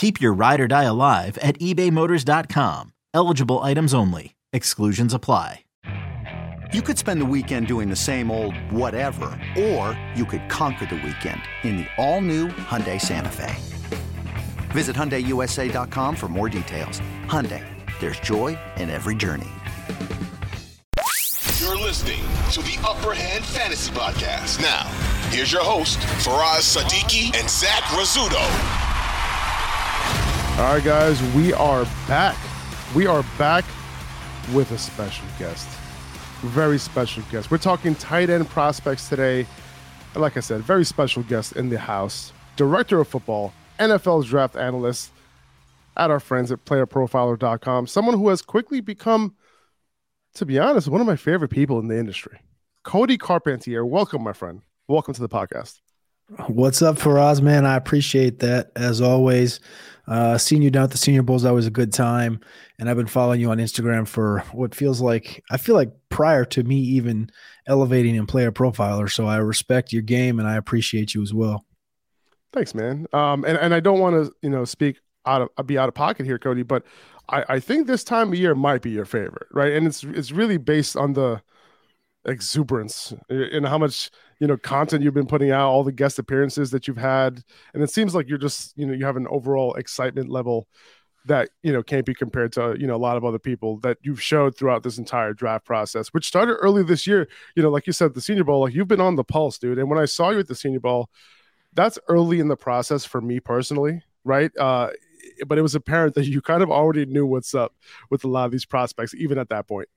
Keep your ride or die alive at ebaymotors.com. Eligible items only. Exclusions apply. You could spend the weekend doing the same old whatever, or you could conquer the weekend in the all-new Hyundai Santa Fe. Visit HyundaiUSA.com for more details. Hyundai, there's joy in every journey. You're listening to the Upper Hand Fantasy Podcast. Now, here's your host, Faraz Siddiqi and Zach Rizzuto. All right, guys, we are back. We are back with a special guest. Very special guest. We're talking tight end prospects today. Like I said, very special guest in the house. Director of football, NFL draft analyst at our friends at playerprofiler.com. Someone who has quickly become, to be honest, one of my favorite people in the industry. Cody Carpentier, welcome, my friend. Welcome to the podcast. What's up, Faraz, man? I appreciate that as always. Uh, seeing you down at the Senior Bowl is always a good time, and I've been following you on Instagram for what feels like I feel like prior to me even elevating and player profiler. So I respect your game, and I appreciate you as well. Thanks, man. Um, and and I don't want to you know speak out of be out of pocket here, Cody, but I, I think this time of year might be your favorite, right? And it's it's really based on the exuberance and how much you know content you've been putting out all the guest appearances that you've had. And it seems like you're just you know you have an overall excitement level that you know can't be compared to you know a lot of other people that you've showed throughout this entire draft process which started early this year. You know like you said the senior bowl like you've been on the pulse dude. And when i saw you at the senior bowl that's early in the process for me personally right? Uh but it was apparent that you kind of already knew what's up with a lot of these prospects even at that point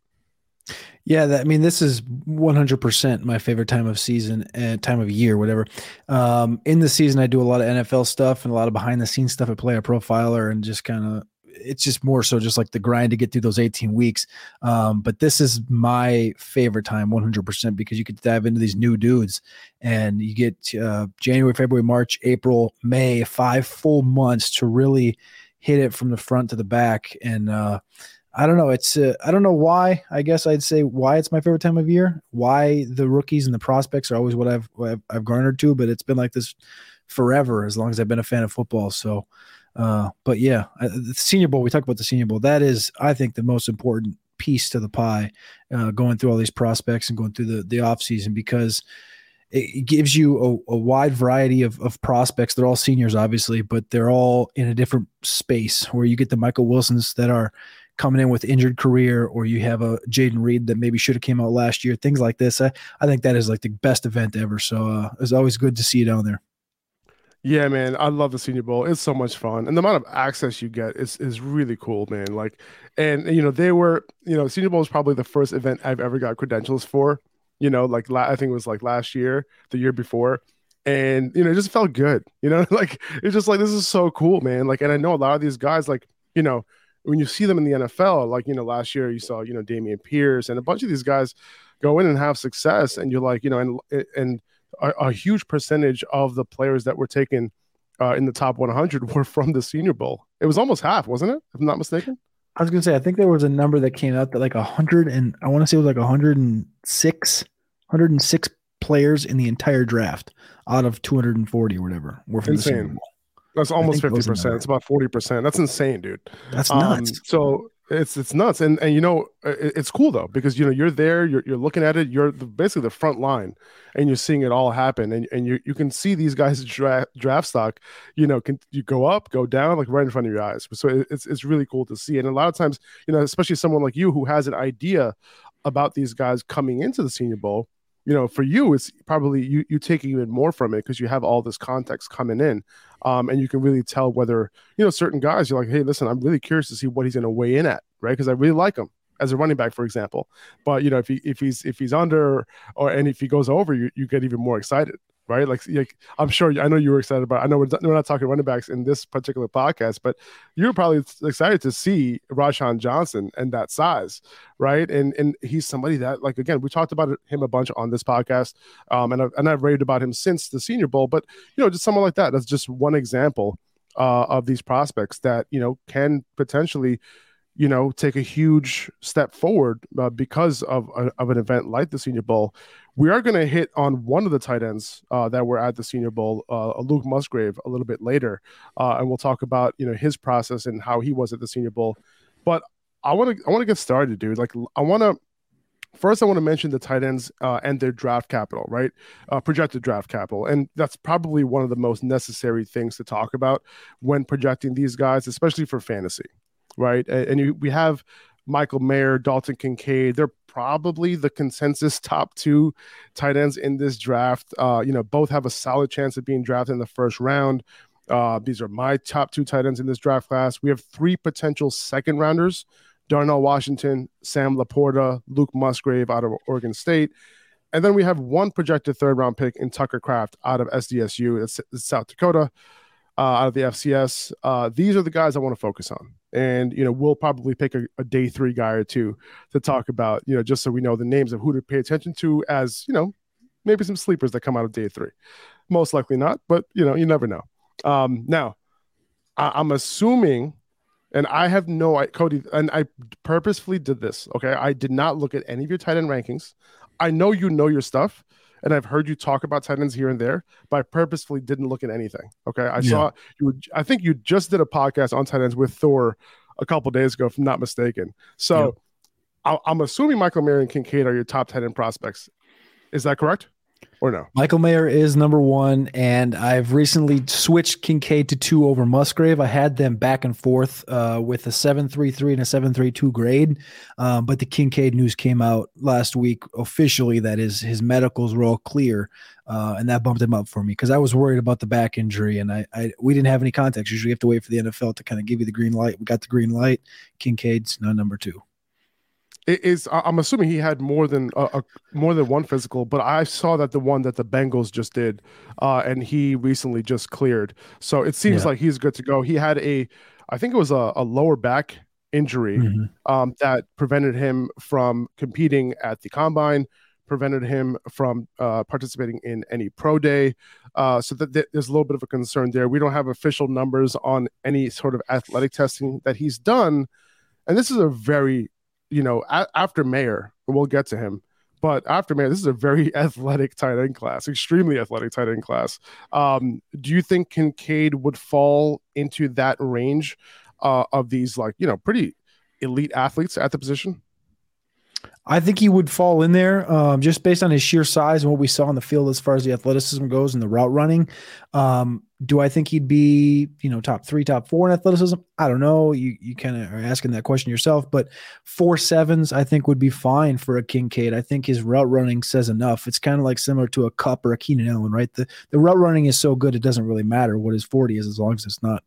yeah, that, I mean, this is 100% my favorite time of season and time of year, whatever. Um, in the season, I do a lot of NFL stuff and a lot of behind the scenes stuff. I play a profiler and just kind of, it's just more so just like the grind to get through those 18 weeks. Um, but this is my favorite time 100% because you could dive into these new dudes and you get uh, January, February, March, April, May, five full months to really hit it from the front to the back. And, uh, I don't know. It's uh, I don't know why. I guess I'd say why it's my favorite time of year. Why the rookies and the prospects are always what I've what I've, I've, garnered to, but it's been like this forever as long as I've been a fan of football. So, uh, but yeah, the Senior Bowl. We talked about the Senior Bowl. That is, I think, the most important piece to the pie. Uh, going through all these prospects and going through the the off season because it gives you a, a, wide variety of, of prospects. They're all seniors, obviously, but they're all in a different space where you get the Michael Wilsons that are coming in with injured career, or you have a Jayden Reed that maybe should have came out last year, things like this. I, I think that is like the best event ever. So uh, it's always good to see you down there. Yeah, man, I love the Senior Bowl. It's so much fun, and the amount of access you get is is really cool, man. Like, and you know, they were, you know, Senior Bowl is probably the first event I've ever got credentials for. You know, like I think it was like last year, the year before, and you know, it just felt good. You know, like it's just like this is so cool, man. Like, and I know a lot of these guys, like you know, when you see them in the NFL, like you know, last year you saw you know Dameon Pierce and a bunch of these guys go in and have success, and you're like, you know, and and a, a huge percentage of the players that were taken uh, in the top 100 were from the Senior Bowl. It was almost half, wasn't it? If I'm not mistaken. I was gonna say, I think there was a number that came out that like a hundred and I want to say it was like 106, 106 players in the entire draft out of 240 or whatever were from Insane. the Senior Bowl. That's almost fifty percent. It's about forty percent. That's insane, dude. That's um, nuts. Um, so it's it's nuts, and and you know it, it's cool though because you know you're there, you're you're looking at it, you're the, basically the front line, and you're seeing it all happen, and and you you can see these guys draft draft stock, you know, can you go up, go down, like right in front of your eyes. So it's it's really cool to see, and a lot of times, you know, especially someone like you who has an idea about these guys coming into the Senior Bowl you know, for you, it's probably you you take even more from it because you have all this context coming in, um, and you can really tell whether you know certain guys. You're like, hey, listen, I'm really curious to see what he's going to weigh in at, right? Because I really like him as a running back, for example. But you know, if he if he's if he's under or and if he goes over, you you get even more excited right? Like, like I'm sure I know you were excited about. It. I know we're, we're not talking running backs in this particular podcast, but you were probably excited to see Roschon Johnson and that size, right? And and he's somebody that, like, again, we talked about him a bunch on this podcast, um, and I've, and I've raved about him since the Senior Bowl. But you know, just someone like that. That's just one example uh, of these prospects that you know can potentially you know, take a huge step forward uh, because of, a, of an event like the Senior Bowl. We are going to hit on one of the tight ends uh, that were at the Senior Bowl, uh, Luke Musgrave, a little bit later, uh, and we'll talk about you know his process and how he was at the Senior Bowl. But I want to I want to get started, dude. Like I want to first I want to mention the tight ends uh, and their draft capital, right? Uh, projected draft capital, and that's probably one of the most necessary things to talk about when projecting these guys, especially for fantasy, right? And, and you, we have Michael Mayer, Dalton Kincaid. They're probably the consensus top two tight ends in this draft. Uh, you know, both have a solid chance of being drafted in the first round. Uh, these are my top two tight ends in this draft class. We have three potential second rounders Darnell Washington, Sam LaPorta, Luke Musgrave out of Oregon State. And then we have one projected third round pick in Tucker Kraft out of SDSU, that's South Dakota uh, out of the FCS. Uh, these are the guys I want to focus on, and you know we'll probably pick a, a, day three guy or two to talk about, you know, just so we know the names of who to pay attention to as you know maybe some sleepers that come out of day three. Most likely not, but you know you never know. Um, now, I, am assuming, and I have no Cody, and I purposefully did this. Okay, I did not look at any of your tight end rankings. I know you know your stuff and I've heard you talk about tight ends here and there, but I purposefully didn't look at anything. Okay, I yeah. saw you. Were, I think you just did a podcast on tight ends with Thor a couple days ago, if I'm not mistaken. So yep. I, am assuming Michael Mayer and Kincaid are your top tight end prospects. Is that correct? Or no? Michael Mayer is number one, and I've recently switched Kincaid to two over Musgrave. I had them back and forth uh, with a seven three three and a seven three two grade, um, but the Kincaid news came out last week officially that his his medicals were all clear, uh, and that bumped him up for me because I was worried about the back injury, and I, I we didn't have any context. Usually, you have to wait for the NFL to kind of give you the green light. We got the green light. Kincaid's now number two is I'm assuming he had more than a, a, more than one physical, but I saw that the one that the Bengals just did, uh, and he recently just cleared. So it seems yeah. like he's good to go. He had a, I think it was a, a lower back injury mm-hmm. um, that prevented him from competing at the combine, prevented him from uh, participating in any pro day. Uh, so that, that there's a little bit of a concern there. We don't have official numbers on any sort of athletic testing that he's done. And this is a very you know, a- after Mayer, we'll get to him. But after Mayer, this is a very athletic tight end class, extremely athletic tight end class. Um, do you think Kincaid would fall into that range uh, of these, like, you know, pretty elite athletes at the position? I think he would fall in there um, just based on his sheer size and what we saw on the field as far as the athleticism goes and the route running. Um, do I think he'd be, you know, top three, top four in athleticism? I don't know. You you kind of are asking that question yourself, but four sevens I think would be fine for a Kincaid. I think his route running says enough. It's kind of like similar to a Kupp or a Keenan Allen, right? The the route running is so good it doesn't really matter what his 40 is as long as it's not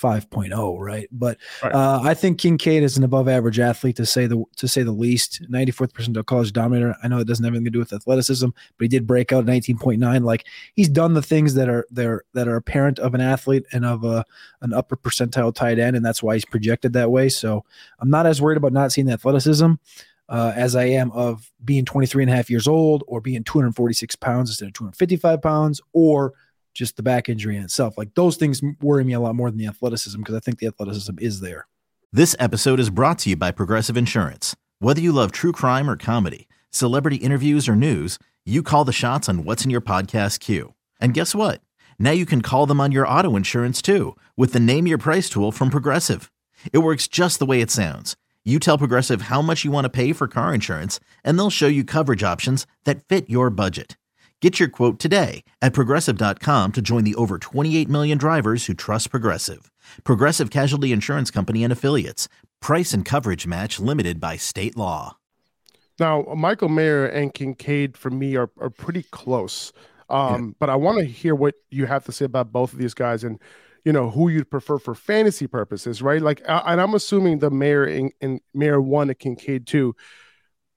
5.0, right? But right. Uh, I think Kincaid is an above average athlete to say the to say the least. 94th percentile college dominator. I know it doesn't have anything to do with athleticism, but he did break out 19.9. Like he's done the things that are there that are apparent of an athlete and of a an upper percentile tight end, and that's why he's projected that way. So I'm not as worried about not seeing the athleticism. Uh, as I am of being 23 and a half years old or being 246 pounds instead of 255 pounds or just the back injury in itself. Like those things worry me a lot more than the athleticism because I think the athleticism is there. This episode is brought to you by Progressive Insurance. Whether you love true crime or comedy, celebrity interviews or news, you call the shots on what's in your podcast queue. And guess what? Now you can call them on your auto insurance too with the Name Your Price tool from Progressive. It works just the way it sounds. You tell Progressive how much you want to pay for car insurance, and they'll show you coverage options that fit your budget. Get your quote today at progressive.com to join the over 28 million drivers who trust Progressive. Progressive Casualty Insurance Company and Affiliates. Price and coverage match limited by state law. Now, Michael Mayer and Kincaid for me are, are pretty close. Um, yeah. But I want to hear what you have to say about both of these guys and, you know, who you'd prefer for fantasy purposes, right? Like, and I'm assuming the Mayer and, and Mayer one and Kincaid two,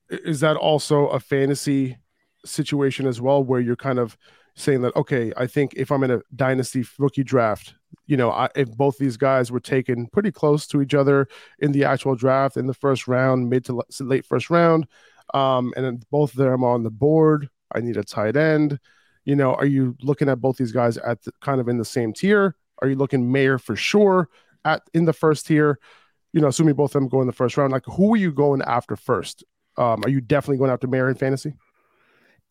is that also a fantasy situation as well, where you're kind of saying that, okay, I think if I'm in a dynasty rookie draft, you know, I, if both these guys were taken pretty close to each other in the actual draft in the first round, mid to late first round, um, and then both of them are on the board, I need a tight end. You know, are you looking at both these guys at the, kind of in the same tier? Are you looking Mayer for sure at in the first tier? You know, assuming both of them go in the first round, like who are you going after first? Um, are you definitely going after Mayer in fantasy?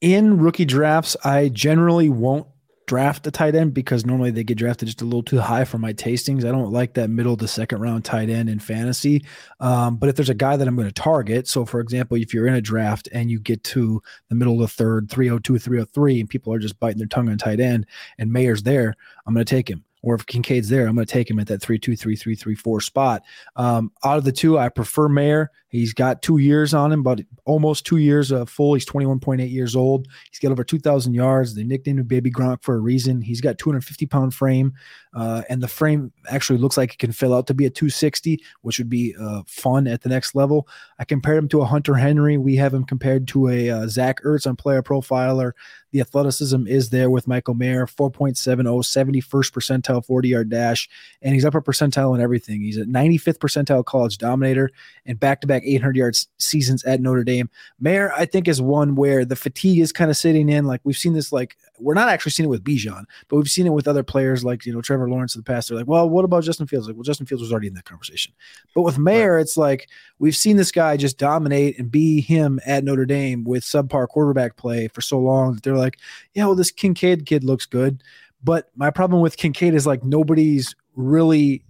In rookie drafts, I generally won't draft a tight end because normally they get drafted just a little too high for my tastings. I don't like that middle to second round tight end in fantasy. Um, but if there's a guy that I'm going to target, so for example, if you're in a draft and you get to the middle of the third, 302, 303, and people are just biting their tongue on tight end and Mayer's there, I'm going to take him or if Kincaid's there, I'm going to take him at that three two three three three four spot. Um, out of the two, I prefer Mayer. He's got two years on him, but almost two years uh, full. He's 21.8 years old. He's got over 2,000 yards. They nicknamed him Baby Gronk for a reason. He's got 250 pound frame, uh, and the frame actually looks like it can fill out to be a 260, which would be uh, fun at the next level. I compared him to a Hunter Henry. We have him compared to a uh, Zach Ertz on Player Profiler. The athleticism is there with Michael Mayer, 4.70, 71st percentile 40 yard dash, and he's upper percentile in everything. He's at 95th percentile college dominator and back to back 800 yards seasons at Notre Dame. Mayer, I think, is one where the fatigue is kind of sitting in. Like we've seen this, like we're not actually seeing it with Bijan, but we've seen it with other players like, you know, Trevor Lawrence in the past. They're like, well, what about Justin Fields? Like, well, Justin Fields was already in that conversation. But with Mayer, right. it's like we've seen this guy just dominate and be him at Notre Dame with subpar quarterback play for so long that they're like, yeah, well, this Kincaid kid looks good. But my problem with Kincaid is like nobody's really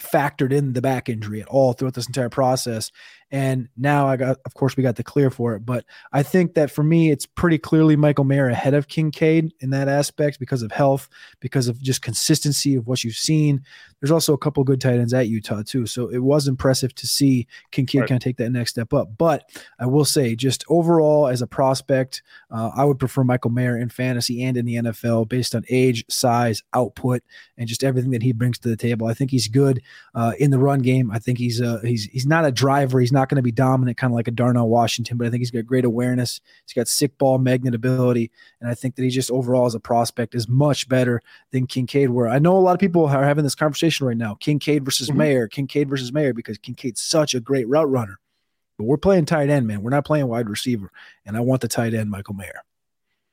factored in the back injury at all throughout this entire process. And now I got, of course, we got the clear for it. But I think that for me, it's pretty clearly Michael Mayer ahead of Kincaid in that aspect because of health, because of just consistency of what you've seen. There's also a couple good tight ends at Utah too, so it was impressive to see Kincaid right. kind of take that next step up. But I will say, just overall as a prospect, uh, I would prefer Michael Mayer in fantasy and in the NFL based on age, size, output, and just everything that he brings to the table. I think he's good uh, in the run game. I think he's uh, he's he's not a driver. He's not going to be dominant, kind of like a Darnell Washington, but I think he's got great awareness. He's got sick ball magnet ability, and I think that he just overall as a prospect is much better than Kincaid. Where I know a lot of people are having this conversation right now: Kincaid versus mm-hmm. Mayer, Kincaid versus Mayer, because Kincaid's such a great route runner. But we're playing tight end, man. We're not playing wide receiver, and I want the tight end, Michael Mayer.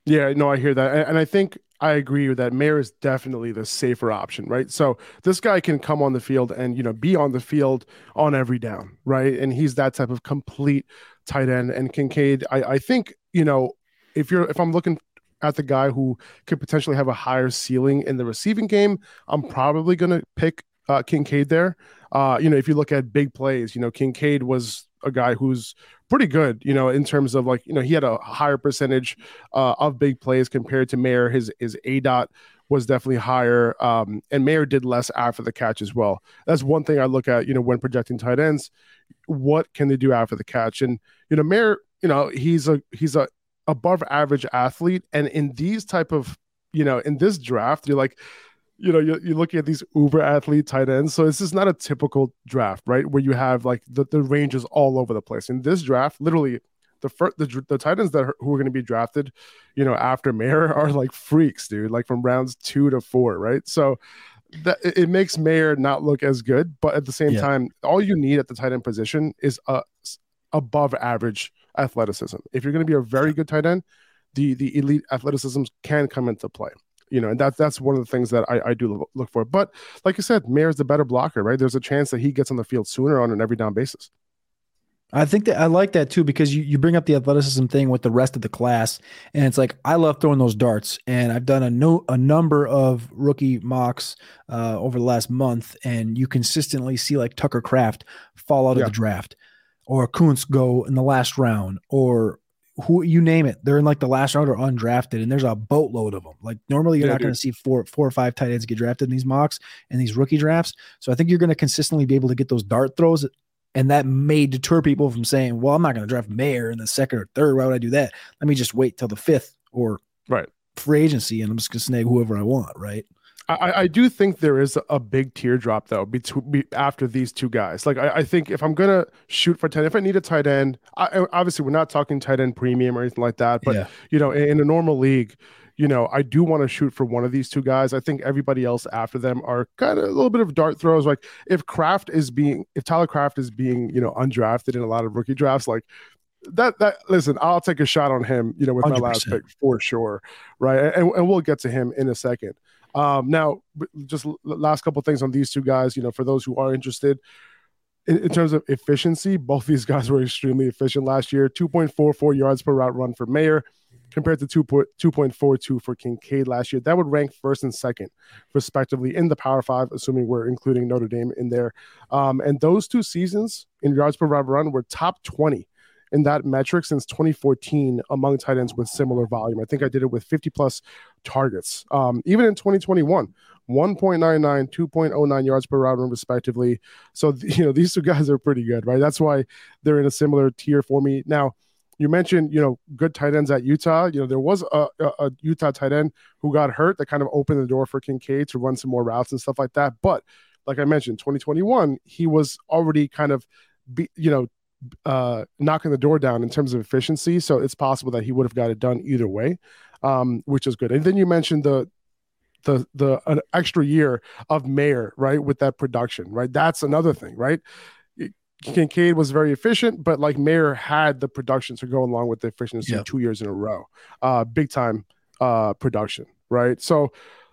Yeah, no, I hear that, and I think I agree that. Mayer is definitely the safer option, right? So this guy can come on the field and you know be on the field on every down, right? And he's that type of complete tight end. And Kincaid, I, I think you know if you're if I'm looking at the guy who could potentially have a higher ceiling in the receiving game, I'm probably gonna pick uh, Kincaid there. Uh, you know, if you look at big plays, you know, Kincaid was a guy who's pretty good, you know, in terms of like, you know, he had a higher percentage uh, of big plays compared to Mayer. His his aDOT was definitely higher, um, and Mayer did less after the catch as well. That's one thing I look at, you know, when projecting tight ends. What can they do after the catch? And you know, Mayer, you know, he's a he's a above average athlete, and in these type of you know, in this draft, you're like, you know, you're, you're, looking at these uber athlete tight ends. So this is not a typical draft, right? Where you have like the, the ranges all over the place. In this draft, literally the first the, the tight ends that are, who are going to be drafted, you know, after Mayer are like freaks, dude, like from rounds two to four, right? So that it makes Mayer not look as good, but at the same yeah. time, all you need at the tight end position is a above average athleticism. If you're going to be a very good tight end, the the elite athleticism can come into play you know, and that's that's one of the things that I, I do look for. But like I said, Mayer's the better blocker, right? There's a chance that he gets on the field sooner on an every down basis. I think that I like that too because you, you bring up the athleticism thing with the rest of the class, and it's like I love throwing those darts, and I've done a no a number of rookie mocks uh, over the last month, and you consistently see like Tucker Kraft fall out yeah. of the draft, or Kuntz go in the last round, or who you name it, they're in like the last round or undrafted, and there's a boatload of them. Like normally, you're yeah, not going to see four, four or five tight ends get drafted in these mocks and these rookie drafts. So I think you're going to consistently be able to get those dart throws And that may deter people from saying, well, I'm not going to draft Mayer in the second or third. Why would I do that? Let me just wait till the fifth or right free agency and I'm just going to snag whoever I want. Right. I, I do think there is a big teardrop though between be, after these two guys. Like I, I, think if I'm gonna shoot for ten, if I need a tight end, I, obviously we're not talking tight end premium or anything like that. But yeah. you know, in, in a normal league, you know, I do want to shoot for one of these two guys. I think everybody else after them are kind of a little bit of dart throws. Like if Kraft is being, if Tyler Kraft is being, you know, undrafted in a lot of rookie drafts, like that that listen, I'll take a shot on him, you know, with 100%. my last pick for sure, right? And, and we'll get to him in a second. Um, now, just last couple things on these two guys. You know, for those who are interested, in, in, terms of efficiency, both these guys were extremely efficient last year. 2.44 yards per route run for Mayer compared to 2, 2.42 for Kincaid last year. That would rank first and second, respectively, in the Power Five, assuming we're including Notre Dame in there. Um, and those two seasons in yards per route run were top 20 in that metric since 2014 among tight ends with similar volume. I think I did it with 50 plus targets. Um, even in 2021, 1.99, 2.09 yards per route, run, respectively. So, you know, these two guys are pretty good, right? That's why they're in a similar tier for me. Now, you mentioned, you know, good tight ends at Utah. You know, there was a, a, Utah tight end who got hurt that kind of opened the door for Kincaid to run some more routes and stuff like that. But like I mentioned, 2021, he was already kind of, be, you know, uh, knocking the door down in terms of efficiency. So it's possible that he would have got it done either way, um, which is good. And then you mentioned the the the an extra year of Mayer, right, with that production, right? That's another thing, right? Kincaid was very efficient, but like Mayer had the production to go along with the efficiency yep. two years in a row, uh, big time uh, production, right? So,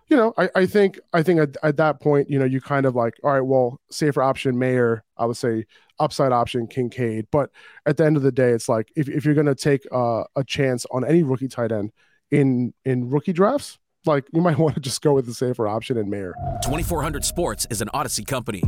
you know, I, I think I think at, at that point, you know, you kind of like, all right, well, safer option Mayer, I would say upside option Kincaid. But at the end of the day, it's like if, if you're going to take uh, a chance on any rookie tight end in in rookie drafts, like you might want to just go with the safer option in Mayer. 2400 Sports is an Audacy company.